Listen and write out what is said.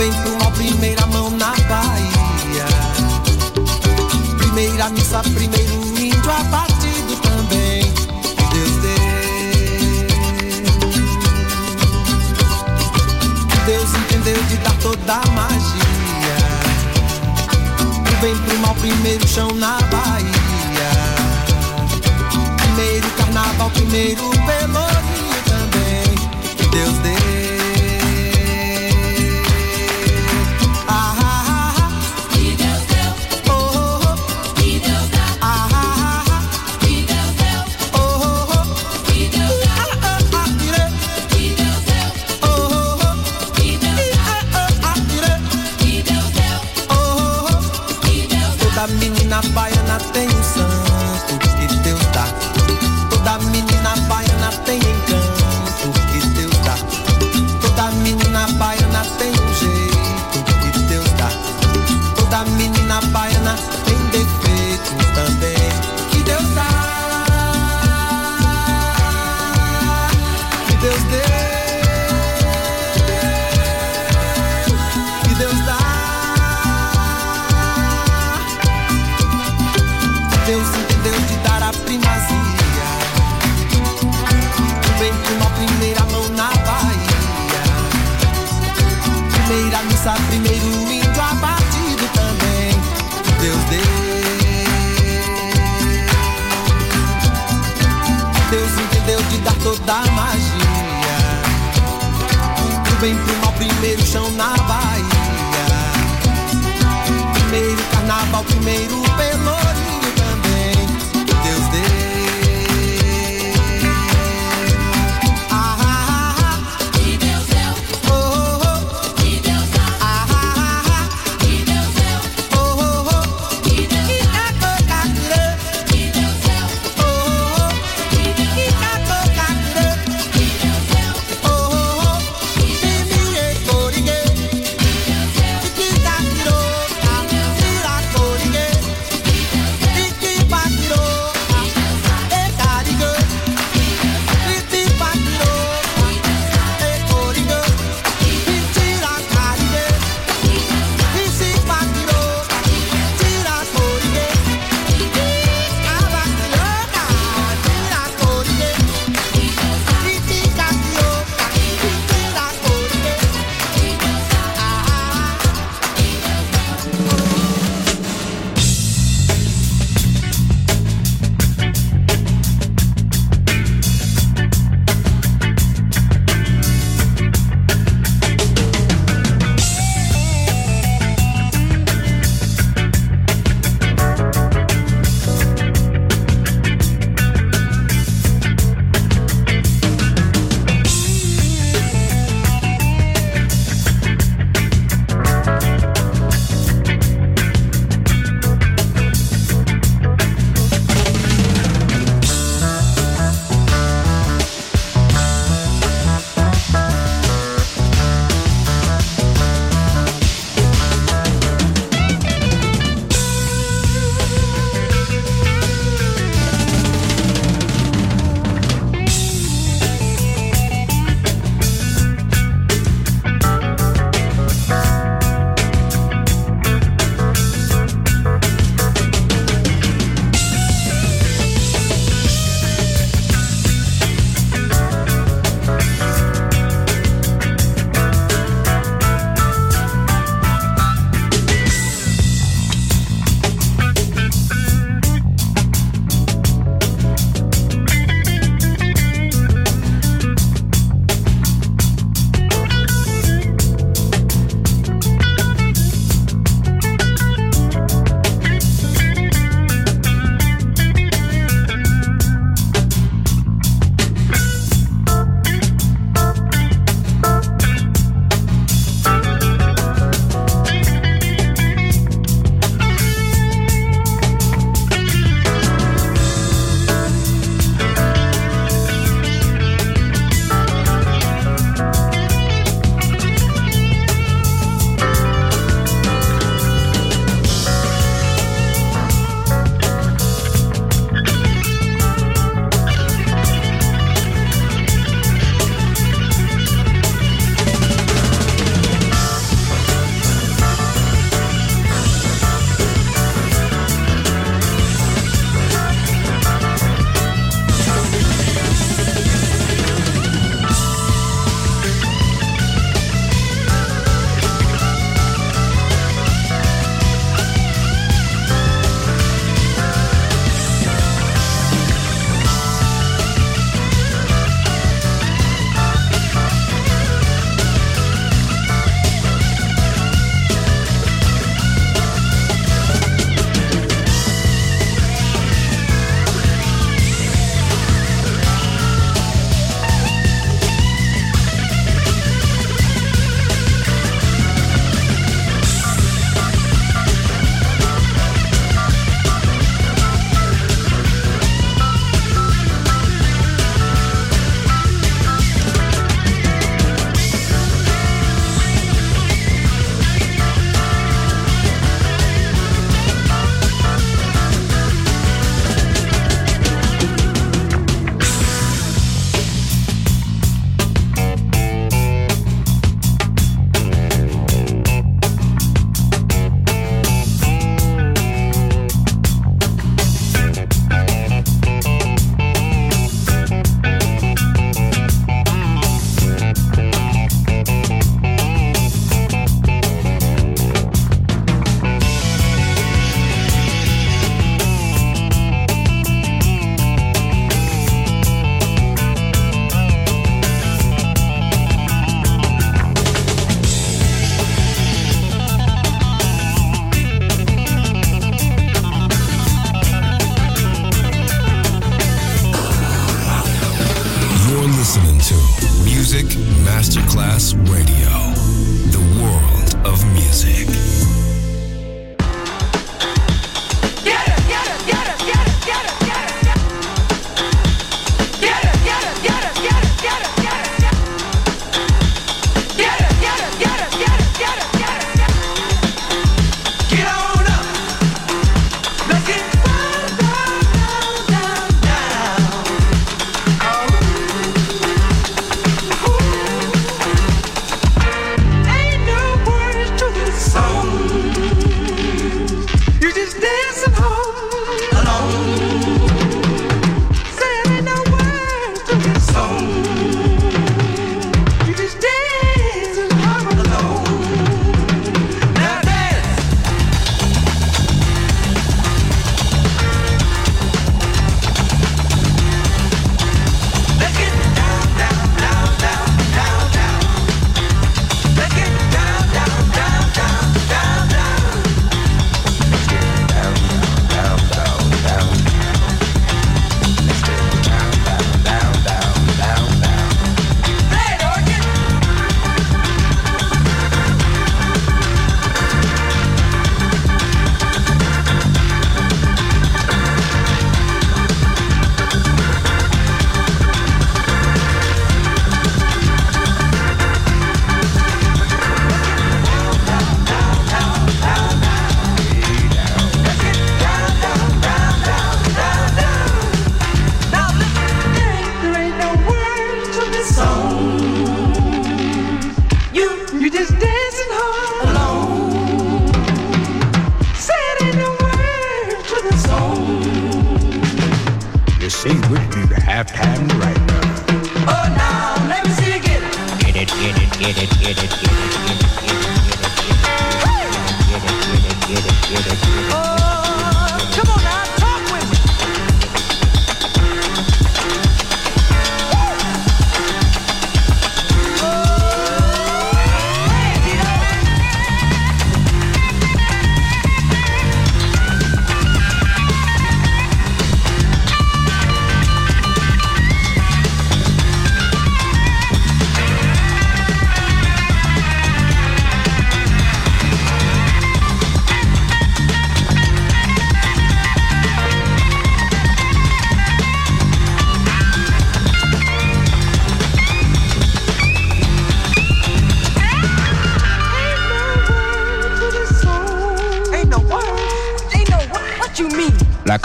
bem pro mal, primeira mão na Bahia. Primeira missa, primeiro índio abatido também. Deus deu. Deus entendeu de dar toda a magia. Pro bem pro mal, primeiro chão na Bahia. Primeiro carnaval, primeiro pelo primeiro